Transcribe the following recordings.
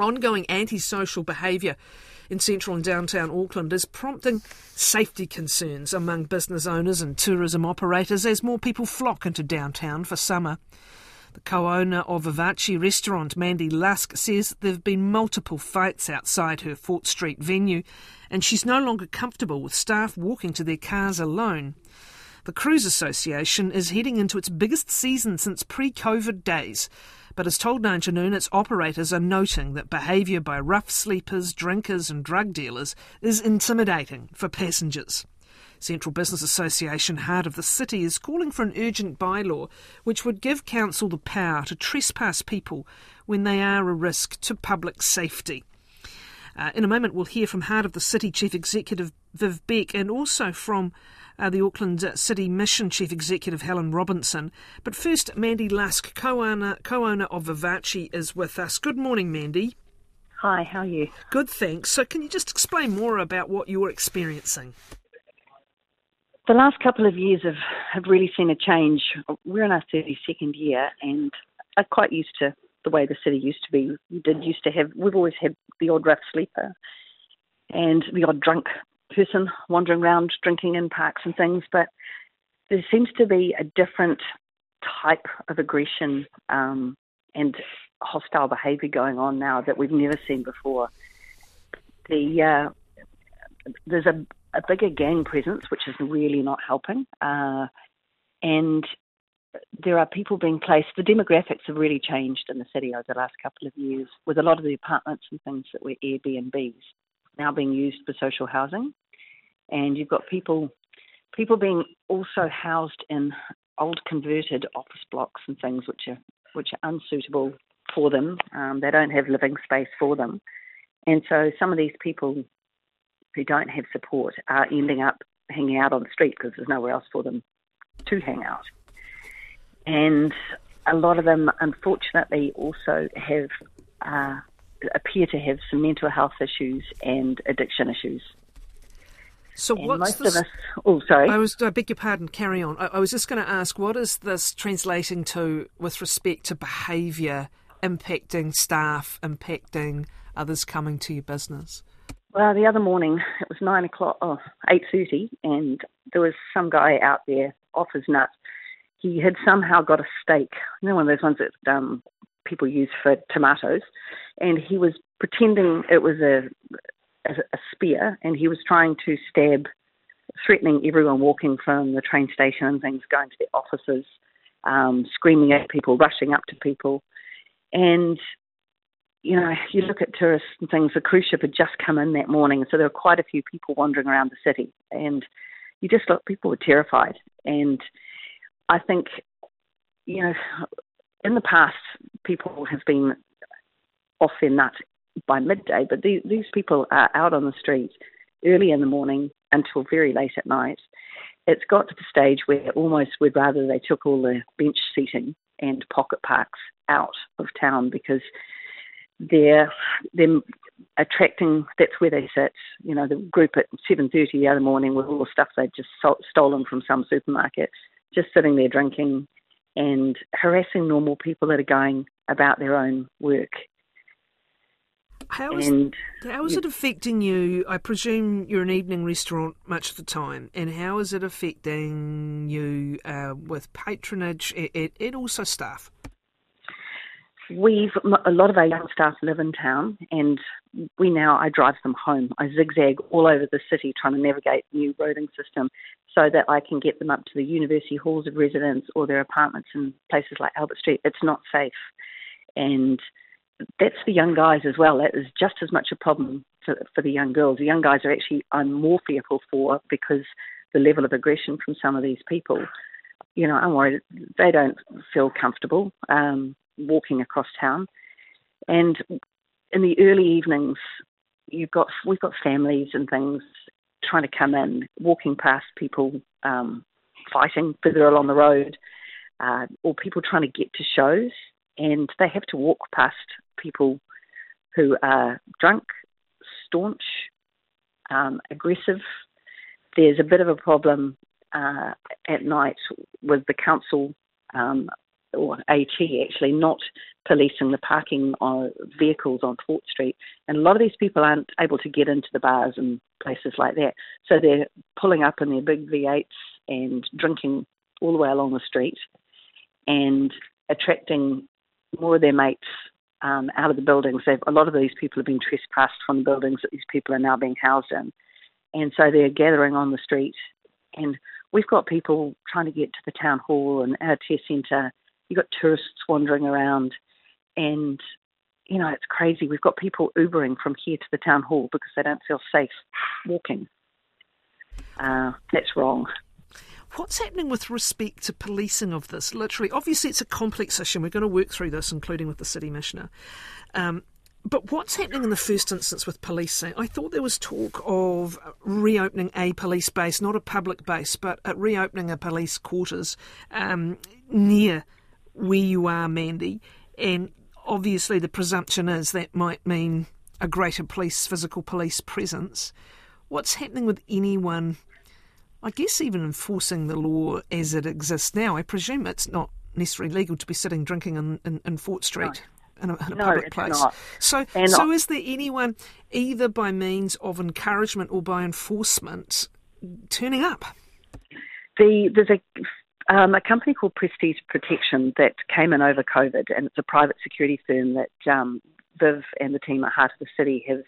Ongoing antisocial behaviour in central and downtown Auckland is prompting safety concerns among business owners and tourism operators as more people flock into downtown for summer. The co owner of Vivace restaurant, Mandy Lusk, says there have been multiple fights outside her Fort Street venue, and she's no longer comfortable with staff walking to their cars alone. The Cruise Association is heading into its biggest season since pre COVID days, but has told Nine to Noon its operators are noting that behaviour by rough sleepers, drinkers, and drug dealers is intimidating for passengers. Central Business Association Heart of the City is calling for an urgent bylaw which would give council the power to trespass people when they are a risk to public safety. Uh, in a moment, we'll hear from Heart of the City Chief Executive Viv Beck and also from uh, the Auckland City Mission Chief Executive Helen Robinson. But first, Mandy Lusk, co-owner, co-owner of Vivace, is with us. Good morning, Mandy. Hi, how are you? Good, thanks. So, can you just explain more about what you're experiencing? the last couple of years have, have really seen a change. We're in our 32nd year and are quite used to the way the city used to be. We did used to have, we've always had the odd rough sleeper and the odd drunk person wandering around drinking in parks and things, but there seems to be a different type of aggression um, and hostile behaviour going on now that we've never seen before. The uh, there's a, a bigger gang presence, which is really not helping. Uh, and there are people being placed. The demographics have really changed in the city over the last couple of years, with a lot of the apartments and things that were Airbnbs now being used for social housing. And you've got people people being also housed in old converted office blocks and things which are which are unsuitable for them. Um, they don't have living space for them. And so some of these people who don't have support are ending up hanging out on the street because there's nowhere else for them to hang out. And a lot of them, unfortunately, also have uh, appear to have some mental health issues and addiction issues. So and what's most this? of us? Oh, sorry. I was. I beg your pardon. Carry on. I, I was just going to ask, what is this translating to with respect to behaviour impacting staff, impacting others coming to your business? Well, the other morning it was nine o'clock, oh, eight thirty, and there was some guy out there off his nut. He had somehow got a stake, you know, one of those ones that um, people use for tomatoes, and he was pretending it was a, a, a spear, and he was trying to stab, threatening everyone walking from the train station and things, going to their offices, um, screaming at people, rushing up to people, and you know, you look at tourists and things, the cruise ship had just come in that morning, so there were quite a few people wandering around the city. And you just look, people were terrified. And I think, you know, in the past, people have been off their nut by midday, but these, these people are out on the streets early in the morning until very late at night. It's got to the stage where almost we'd rather they took all the bench seating and pocket parks out of town because they're them attracting. That's where they sit. You know, the group at seven thirty the other morning with all the stuff they'd just stolen from some supermarket, just sitting there drinking and harassing normal people that are going about their own work. How is, and, how is it affecting you? I presume you're an evening restaurant much of the time, and how is it affecting you uh, with patronage and, and also staff? we've a lot of our young staff live in town, and we now I drive them home. I zigzag all over the city trying to navigate the new roading system so that I can get them up to the university halls of residence or their apartments in places like Albert Street. It's not safe, and that's the young guys as well. That is just as much a problem for, for the young girls. The young guys are actually I'm more fearful for because the level of aggression from some of these people. You know, I'm worried they don't feel comfortable. Um, walking across town. And in the early evenings, you've got we've got families and things trying to come in, walking past people um, fighting further along the road, uh, or people trying to get to shows, and they have to walk past people who are drunk, staunch, um, aggressive. There's a bit of a problem uh, at night with the council um, or AT actually, not policing the parking of vehicles on Fort Street. And a lot of these people aren't able to get into the bars and places like that. So they're pulling up in their big V8s and drinking all the way along the street and attracting more of their mates um, out of the buildings. They've, a lot of these people have been trespassed from the buildings that these people are now being housed in. And so they're gathering on the street. And we've got people trying to get to the town hall and our test centre. You've got tourists wandering around. And, you know, it's crazy. We've got people Ubering from here to the town hall because they don't feel safe walking. Uh, that's wrong. What's happening with respect to policing of this? Literally, obviously, it's a complex issue. We're going to work through this, including with the city missioner. Um, but what's happening in the first instance with policing? I thought there was talk of reopening a police base, not a public base, but reopening a police quarters um, near where you are, Mandy. And obviously, the presumption is that might mean a greater police, physical police presence. What's happening with anyone I guess even enforcing the law as it exists now, I presume it's not necessarily legal to be sitting drinking in, in, in Fort Street. No. In a, in a no, public place. Not. So, and so is there anyone, either by means of encouragement or by enforcement, turning up? The, there's a, um, a company called Prestige Protection that came in over COVID, and it's a private security firm that um, Viv and the team at Heart of the City have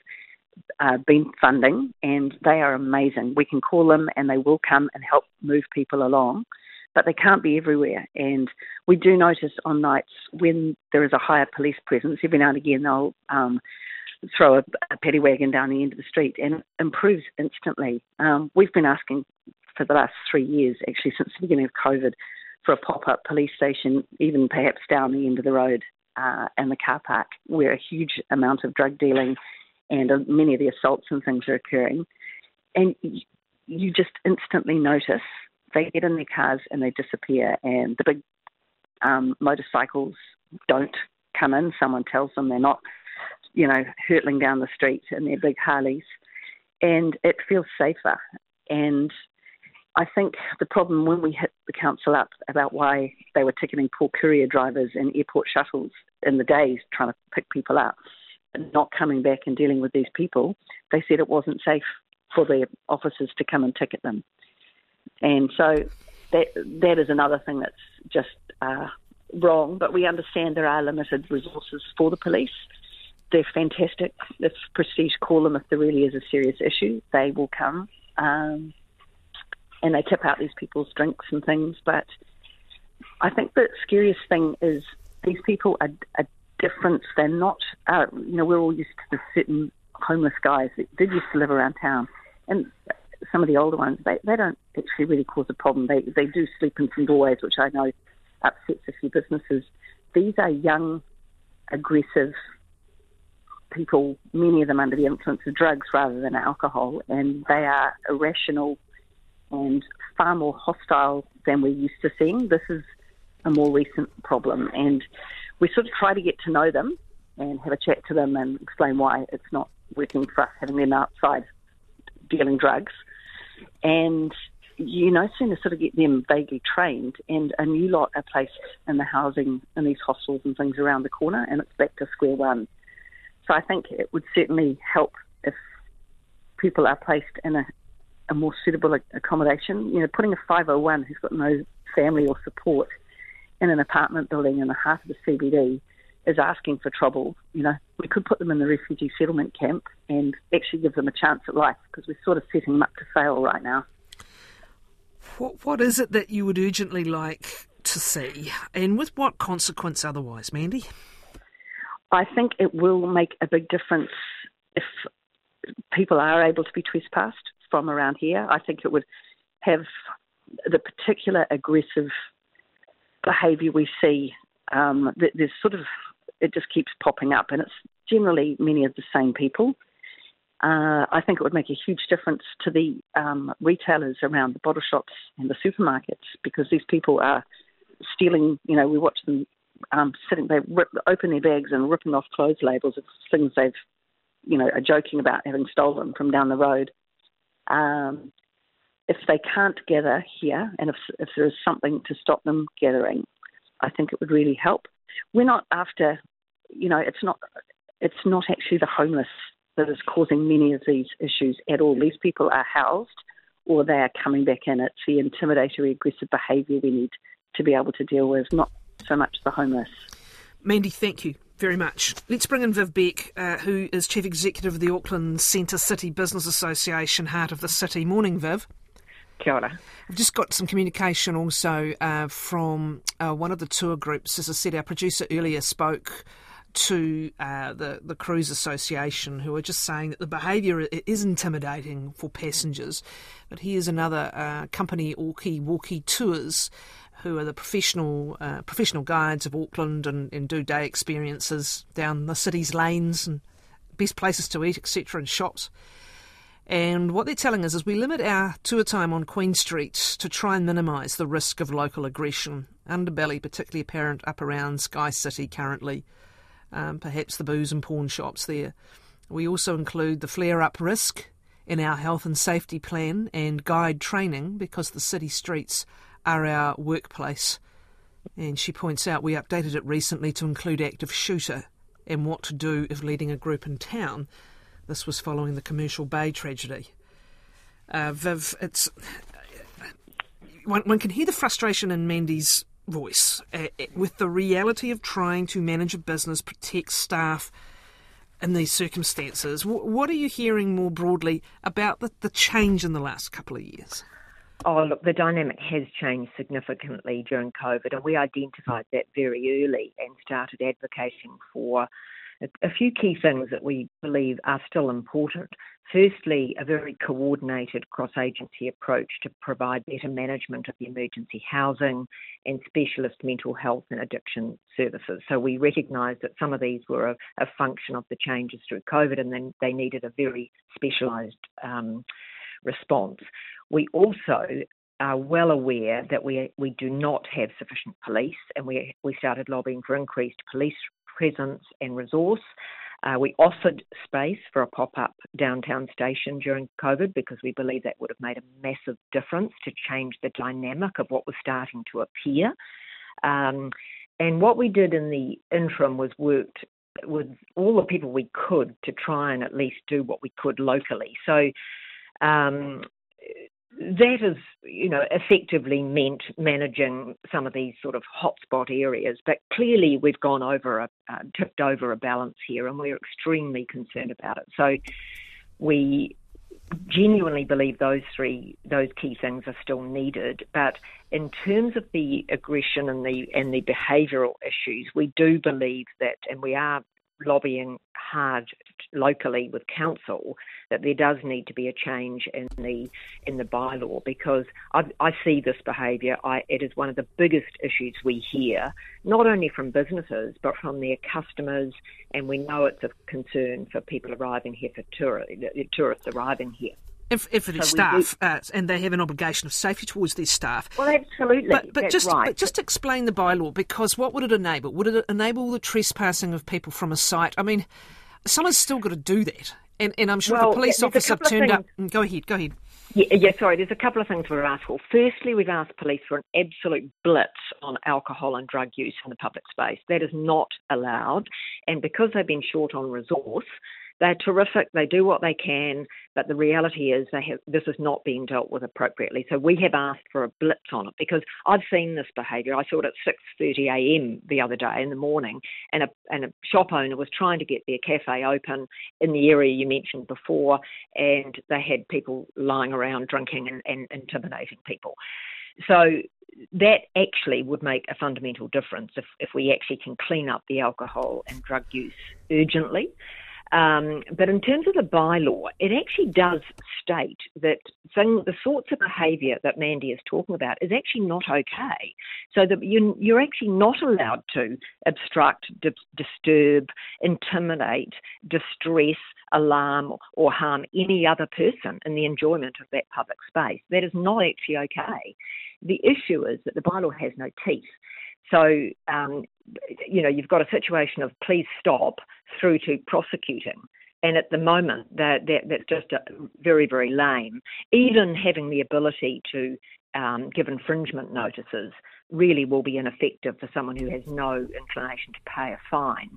uh, been funding, and they are amazing. We can call them, and they will come and help move people along, but they can't be everywhere. And we do notice on nights when there is a higher police presence, every now and again they'll um, throw a, a paddy wagon down the end of the street, and it improves instantly. Um, we've been asking for the last three years, actually since the beginning of COVID, for a pop-up police station, even perhaps down the end of the road uh, and the car park, where a huge amount of drug dealing and uh, many of the assaults and things are occurring. And you just instantly notice they get in their cars and they disappear, and the big um, motorcycles don't come in. Someone tells them they're not, you know, hurtling down the street in their big Harleys, and it feels safer. And I think the problem when we hit the council up about why they were ticketing poor courier drivers and airport shuttles in the days trying to pick people up not coming back and dealing with these people, they said it wasn't safe for the officers to come and ticket them. And so that that is another thing that's just uh, wrong. But we understand there are limited resources for the police. They're fantastic. If Prestige call them if there really is a serious issue, they will come. Um, and they tip out these people's drinks and things. But I think the scariest thing is these people are, are difference. They're not, uh, you know, we're all used to the certain homeless guys that did used to live around town. And some of the older ones, they, they don't actually really cause a problem. They, they do sleep in some doorways, which I know upsets a few businesses. These are young, aggressive people, many of them under the influence of drugs rather than alcohol, and they are irrational and far more hostile than we're used to seeing. This is a more recent problem, and we sort of try to get to know them and have a chat to them and explain why it's not working for us having them outside dealing drugs. And you no sooner sort of get them vaguely trained and a new lot are placed in the housing in these hostels and things around the corner and it's back to square one. So I think it would certainly help if people are placed in a, a more suitable accommodation. You know, putting a 501 who's got no family or support in an apartment building in the heart of the CBD is asking for trouble. You know, we could put them in the refugee settlement camp and actually give them a chance at life because we're sort of setting them up to fail right now. What, what is it that you would urgently like to see, and with what consequence otherwise, Mandy? I think it will make a big difference if people are able to be trespassed from around here. I think it would have the particular aggressive behaviour we see, um, there's sort of, it just keeps popping up, and it's generally many of the same people. Uh, I think it would make a huge difference to the um, retailers around the bottle shops and the supermarkets because these people are stealing. You know, we watch them um, sitting, they rip, open their bags and ripping off clothes labels of things they've, you know, are joking about having stolen from down the road. Um, if they can't gather here and if, if there is something to stop them gathering, I think it would really help. We're not after, you know, it's not it's not actually the homeless that is causing many of these issues at all. These people are housed or they are coming back in. It's the intimidatory, aggressive behaviour we need to be able to deal with, not so much the homeless. Mandy, thank you very much. Let's bring in Viv Beck, uh, who is Chief Executive of the Auckland Centre City Business Association, Heart of the City. Morning, Viv. Kia ora. I've just got some communication also uh, from uh, one of the tour groups. As I said, our producer earlier spoke to uh, the the Cruise Association, who are just saying that the behaviour is intimidating for passengers. But here's another uh, company, Auki Walkie Tours, who are the professional uh, professional guides of Auckland and, and do day experiences down the city's lanes and best places to eat, etc., and shops. And what they're telling us is we limit our tour time on Queen Street to try and minimise the risk of local aggression. Underbelly, particularly apparent up around Sky City currently um, perhaps the booze and pawn shops there. We also include the flare up risk in our health and safety plan and guide training because the city streets are our workplace. And she points out we updated it recently to include active shooter and what to do if leading a group in town. This was following the Commercial Bay tragedy. Uh, Viv, it's one, one can hear the frustration in Mandy's voice uh, with the reality of trying to manage a business, protect staff in these circumstances. W- what are you hearing more broadly about the, the change in the last couple of years? Oh, look, the dynamic has changed significantly during COVID, and we identified that very early and started advocating for a few key things that we believe are still important. Firstly, a very coordinated cross agency approach to provide better management of the emergency housing and specialist mental health and addiction services. So we recognised that some of these were a, a, function of the changes through COVID and then they needed a very specialised um, response. We also are well aware that we we do not have sufficient police, and we we started lobbying for increased police presence and resource. Uh, we offered space for a pop up downtown station during COVID because we believe that would have made a massive difference to change the dynamic of what was starting to appear. Um, and what we did in the interim was worked with all the people we could to try and at least do what we could locally. So um, that has, you know, effectively meant managing some of these sort of hotspot areas. But clearly, we've gone over a uh, tipped over a balance here, and we're extremely concerned about it. So we genuinely believe those three those key things are still needed. But in terms of the aggression and the and the behavioural issues, we do believe that, and we are lobbying hard locally with council that there does need to be a change in the in the bylaw because I, I see this behaviour. it is one of the biggest issues we hear, not only from businesses but from their customers, and we know it's a concern for people arriving here for tour, tourists arriving here. If, if it is so staff, uh, and they have an obligation of safety towards their staff. Well, absolutely. But, but just, right. but just explain the bylaw, because what would it enable? Would it enable the trespassing of people from a site? I mean, someone's still got to do that. And, and I'm sure well, a police officer turned up. Mm, go ahead, go ahead. Yeah, yeah, sorry, there's a couple of things we've asked for. Firstly, we've asked police for an absolute blitz on alcohol and drug use in the public space. That is not allowed. And because they've been short on resource, they're terrific. They do what they can, but the reality is they have this is not being dealt with appropriately. So we have asked for a blitz on it because I've seen this behaviour. I saw it at 6:30 a.m. the other day in the morning, and a and a shop owner was trying to get their cafe open in the area you mentioned before, and they had people lying around drinking and, and intimidating people. So that actually would make a fundamental difference if, if we actually can clean up the alcohol and drug use urgently. Um, but in terms of the bylaw, it actually does state that thing, the sorts of behaviour that Mandy is talking about is actually not okay. So that you, you're actually not allowed to obstruct, di- disturb, intimidate, distress, alarm, or harm any other person in the enjoyment of that public space. That is not actually okay. The issue is that the bylaw has no teeth. So, um, you know, you've got a situation of please stop through to prosecuting. And at the moment, that, that that's just a, very, very lame. Even having the ability to um, give infringement notices really will be ineffective for someone who has no inclination to pay a fine.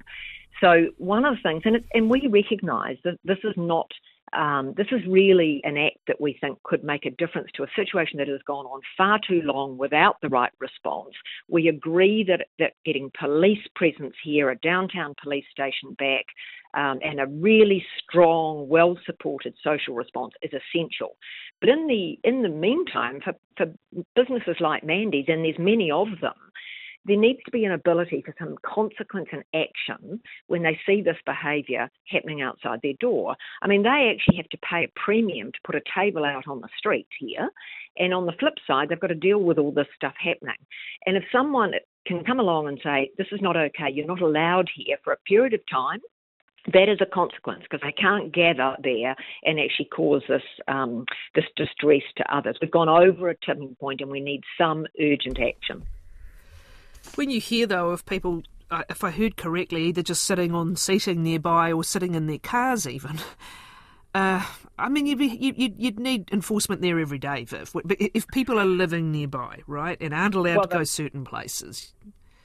So one of the things, and, it, and we recognise that this is not um, this is really an act that we think could make a difference to a situation that has gone on far too long without the right response. We agree that, that getting police presence here, a downtown police station back, um, and a really strong, well supported social response is essential. But in the in the meantime, for, for businesses like Mandy's, and there's many of them, there needs to be an ability for some consequence and action when they see this behaviour happening outside their door. I mean, they actually have to pay a premium to put a table out on the street here. And on the flip side, they've got to deal with all this stuff happening. And if someone can come along and say, this is not okay, you're not allowed here for a period of time, that is a consequence because they can't gather there and actually cause this um, this distress to others. We've gone over a tipping point and we need some urgent action. When you hear, though, of people, uh, if I heard correctly, either just sitting on seating nearby or sitting in their cars, even. Uh, I mean, you'd, be, you'd, you'd, need enforcement there every day, Viv. But if people are living nearby, right, and aren't allowed well, to go certain places.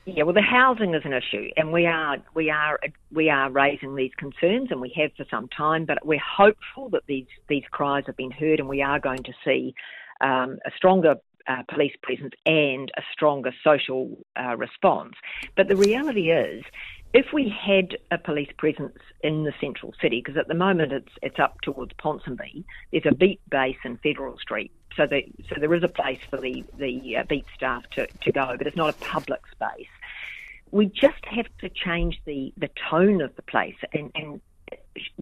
Yeah, well, the housing is an issue, and we are we are we are raising these concerns, and we have for some time. But we're hopeful that these these cries have been heard, and we are going to see um, a stronger uh, police presence and a stronger social uh, response. But the reality is, if we had a police presence in the central city, because at the moment it's it's up towards Ponsonby, there's a beat base in Federal Street, so the, so there is a place for the the uh, beat staff to, to go, but it's not a public space. We just have to change the the tone of the place and, and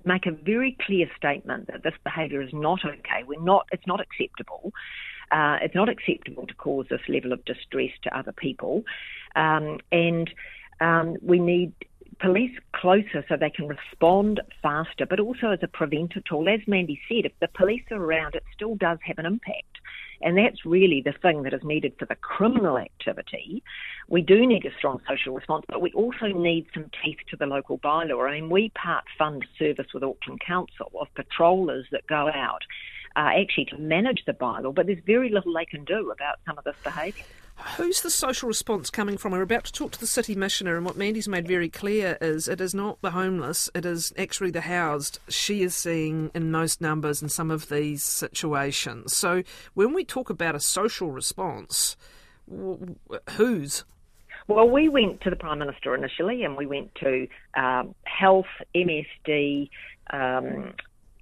make a very clear statement that this behaviour is not okay. We're not. It's not acceptable. Uh, it's not acceptable to cause this level of distress to other people, um, and um, we need police closer so they can respond faster, but also as a preventative tool. As Mandy said, if the police are around, it still does have an impact. And that's really the thing that is needed for the criminal activity. We do need a strong social response, but we also need some teeth to the local bylaw. I mean, we part fund service with Auckland Council of patrollers that go out uh, actually to manage the bylaw, but there's very little they can do about some of this behaviour. Who's the social response coming from? We're about to talk to the City Missioner, and what Mandy's made very clear is it is not the homeless, it is actually the housed she is seeing in most numbers in some of these situations. So when we talk about a social response, whose? Well, we went to the Prime Minister initially, and we went to um, health, MSD, um,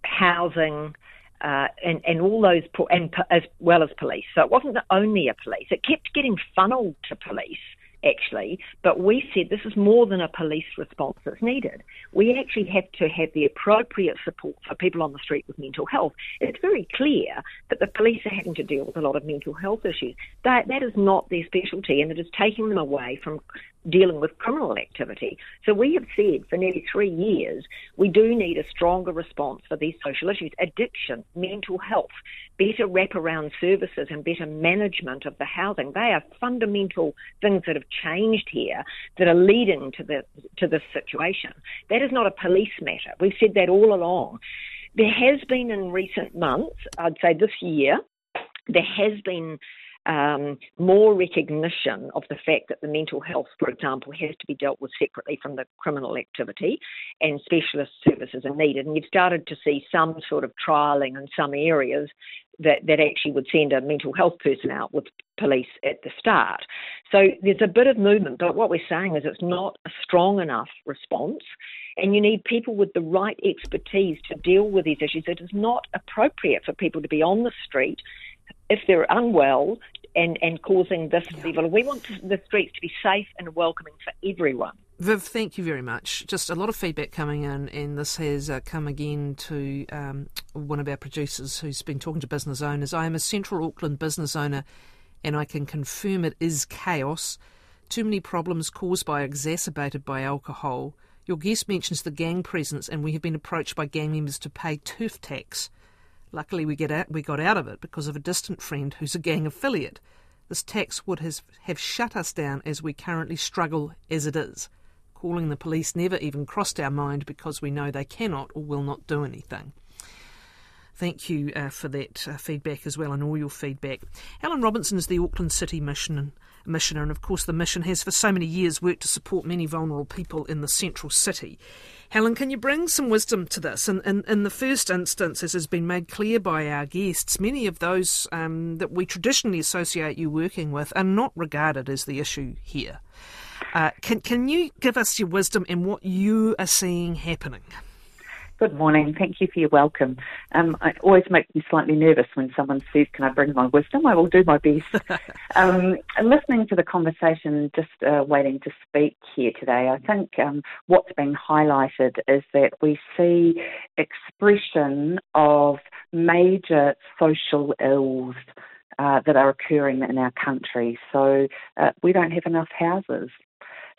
housing, uh, and, and all those, and as well as police. So it wasn't only a police. It kept getting funneled to police, actually, but we said this is more than a police response that's needed. We actually have to have the appropriate support for people on the street with mental health. It's very clear that the police are having to deal with a lot of mental health issues. That, that is not their specialty, and it is taking them away from dealing with criminal activity. So we have said for nearly three years we do need a stronger response for these social issues addiction, mental health, better wraparound services, and better management of the housing. They are fundamental things that have changed here that are leading to, the, to this situation. That is not a police matter. We've said that all along. There has been in recent months, I'd say this year, there has been um, more recognition of the fact that the mental health, for example, has to be dealt with separately from the criminal activity and specialist services are needed. And you've started to see some sort of trialling in some areas that, that actually would send a mental health person out with police at the start. So there's a bit of movement, but what we're saying is it's not a strong enough response. And you need people with the right expertise to deal with these issues. It is not appropriate for people to be on the street if they're unwell and, and causing this yeah. level. We want the streets to be safe and welcoming for everyone. Viv, thank you very much. Just a lot of feedback coming in, and this has uh, come again to um, one of our producers who's been talking to business owners. I am a Central Auckland business owner, and I can confirm it is chaos. Too many problems caused by, exacerbated by alcohol. Your guest mentions the gang presence, and we have been approached by gang members to pay turf tax. Luckily, we, get out, we got out of it because of a distant friend who's a gang affiliate. This tax would has, have shut us down as we currently struggle as it is. Calling the police never even crossed our mind because we know they cannot or will not do anything. Thank you uh, for that uh, feedback as well and all your feedback. Helen Robinson is the Auckland City Mission Missioner, and of course, the mission has for so many years worked to support many vulnerable people in the central city. Helen, can you bring some wisdom to this? And in, in, the first instance, as has been made clear by our guests, many of those um, that we traditionally associate you working with are not regarded as the issue here. Uh, can, can you give us your wisdom and what you are seeing happening? Good morning. Thank you for your welcome. Um, it always makes me slightly nervous when someone says, Can I bring my wisdom? I will do my best. um, listening to the conversation, just uh, waiting to speak here today, I think um, what's being highlighted is that we see expression of major social ills. Uh, that are occurring in our country. So uh, we don't have enough houses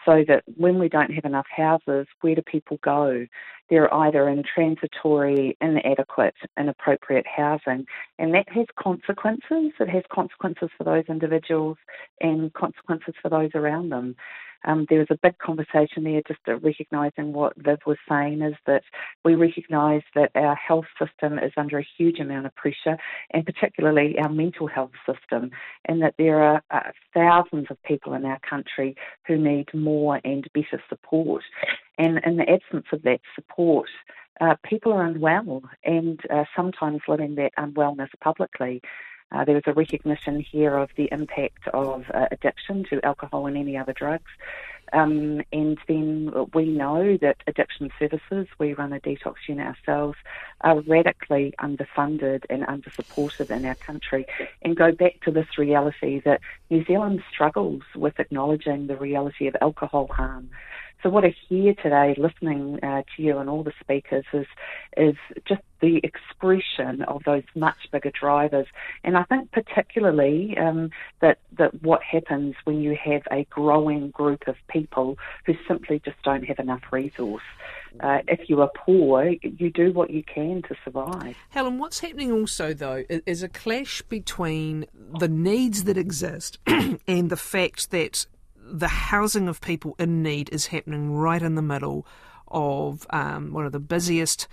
so that when we don't have enough houses, where do people go? They're either in transitory, inadequate, inappropriate housing, and that has consequences. It has consequences for those individuals and consequences for those around them um, there was a big conversation there just recognising what Viv was saying is that we recognise that our health system is under a huge amount of pressure, and particularly our mental health system, and that there are uh, thousands of people in our country who need more and better support. And in the absence of that support, uh, people are unwell and uh, sometimes living that unwellness publicly. Uh, there was a recognition here of the impact of uh, addiction to alcohol and any other drugs. Um, and then we know that addiction services, we run a detox unit ourselves, are radically underfunded and undersupported in our country. And go back to this reality that New Zealand struggles with acknowledging the reality of alcohol harm. So what I hear today, listening uh, to you and all the speakers, is is just the expression of those much bigger drivers. And I think particularly um, that that what happens when you have a growing group of people who simply just don't have enough resource. Uh, if you are poor, you do what you can to survive. Helen, what's happening also, though, is a clash between the needs that exist and the fact that the housing of people in need is happening right in the middle of um, one of the busiest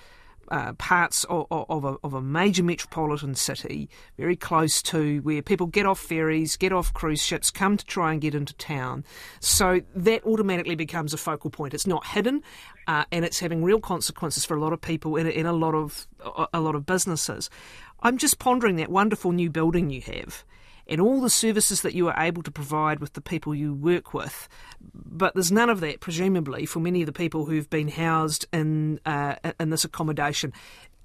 uh, parts of, of, a, of, a, major metropolitan city, very close to where people get off ferries, get off cruise ships, come to try and get into town. So that automatically becomes a focal point. It's not hidden, uh, and it's having real consequences for a lot of people in, in a lot of a lot of businesses. I'm just pondering that wonderful new building you have and all the services that you are able to provide with the people you work with. But there's none of that, presumably, for many of the people who've been housed in uh, in this accommodation.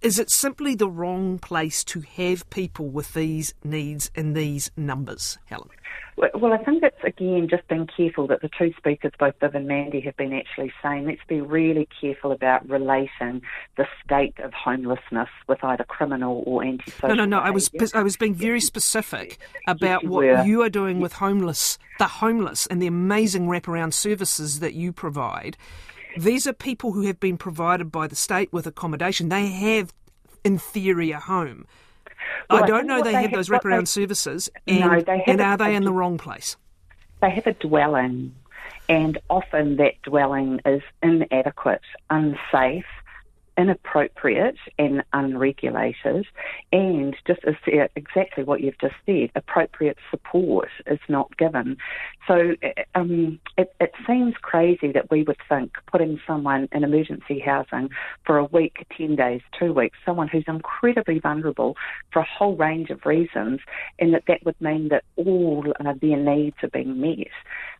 Is it simply the wrong place to have people with these needs in these numbers, Helen? Well, I think it's again just being careful that the two speakers, both Viv and Mandy, have been actually saying let's be really careful about relating the state of homelessness with either criminal or antisocial. No, no, no. I was I was being very specific about what were. you are doing with homeless, the homeless, and the amazing wraparound services that you provide. These are people who have been provided by the state with accommodation. They have, in theory, a home. Well, I don't know they, they have, those wraparound they, services, and, no, and are they in the wrong place? They have a dwelling, and often that dwelling is inadequate, unsafe, inappropriate and unregulated, and just exactly what you've just said, appropriate support is not given. So um, it, it, seems crazy that we would think putting someone in emergency housing for a week, 10 days, two weeks, someone who's incredibly vulnerable for a whole range of reasons, and that that would mean that all their needs are being met.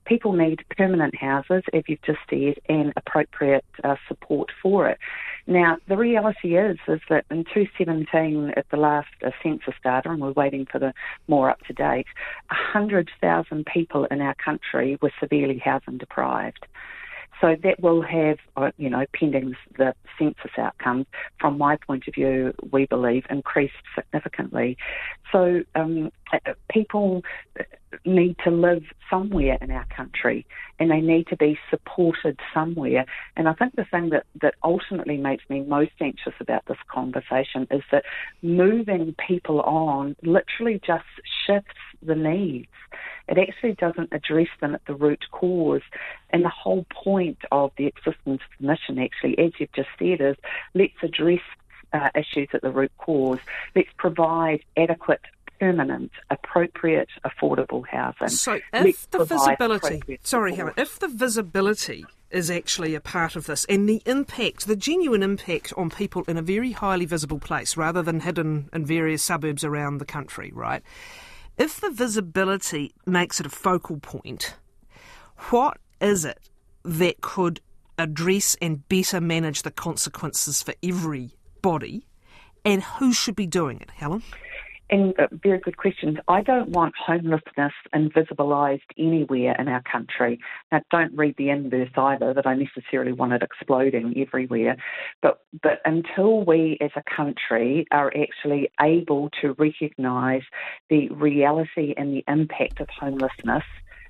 People need permanent houses, as you've just said, and appropriate uh, support for it. Now, the reality is is that in 2017, at the last uh, census data, and we're waiting for the more up to date, 100,000 people in our country were severely housing deprived. So that will have, uh, you know, pending the census outcomes, from my point of view, we believe increased significantly. So um, uh, people need to live somewhere in our country and they need to be supported somewhere. And I think the thing that, that ultimately makes me most anxious about this conversation is that moving people on literally just shifts the needs. It actually doesn't address them at the root cause. And the whole point of the existence of the mission, actually, as you've just said, is let's address uh, issues at the root cause. Let's provide adequate permanent, appropriate, affordable housing. So, if Let's the visibility, sorry, Helen, if the visibility is actually a part of this and the impact, the genuine impact on people in a very highly visible place rather than hidden in various suburbs around the country, right? If the visibility makes it a focal point, what is it that could address and better manage the consequences for everybody and who should be doing it, Helen? And uh, very good questions. I don't want homelessness invisibilised anywhere in our country. Now, don't read the inverse either, that I necessarily want it exploding everywhere. But, but until we as a country are actually able to recognise the reality and the impact of homelessness,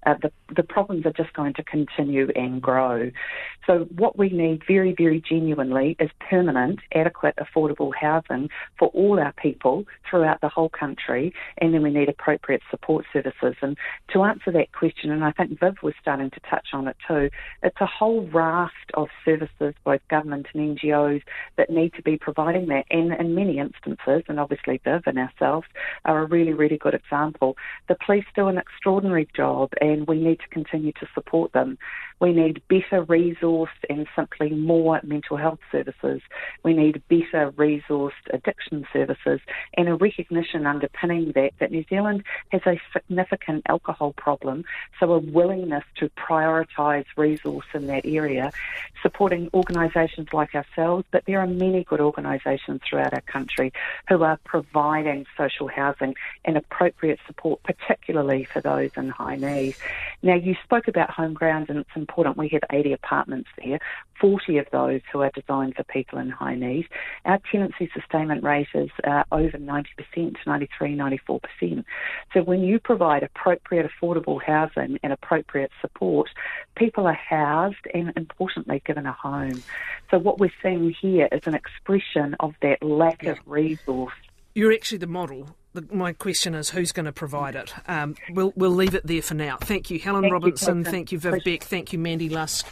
uh, the, the problems are just going to continue and grow. So, what we need very, very genuinely is permanent, adequate, affordable housing for all our people throughout the whole country, and then we need appropriate support services. And to answer that question, and I think Viv was starting to touch on it too, it's a whole raft of services, both government and NGOs, that need to be providing that. And in many instances, and obviously Viv and ourselves are a really, really good example, the police do an extraordinary job and we need to continue to support them. We need better resourced and simply more mental health services. We need better resourced addiction services and a recognition underpinning that that New Zealand has a significant alcohol problem, so a willingness to prioritise resource in that area, supporting organisations like ourselves, but there are many good organisations throughout our country who are providing social housing and appropriate support, particularly for those in high need. Now, you spoke about HomeGrounds, and it's important. We have 80 apartments there, 40 of those who are designed for people in high need. Our tenancy sustainment rate is uh, over 90%, 93, 94%. So when you provide appropriate, affordable housing and appropriate support, people are housed and, importantly, given a home. So what we're seeing here is an expression of that lack yeah. of resource. You're actually the model the, my question is who's going to provide it? Um, we'll, we'll leave it there for now. Thank you, Helen thank Robinson. You, thank you, Viv Beck. Thank you, Mandy Lusk.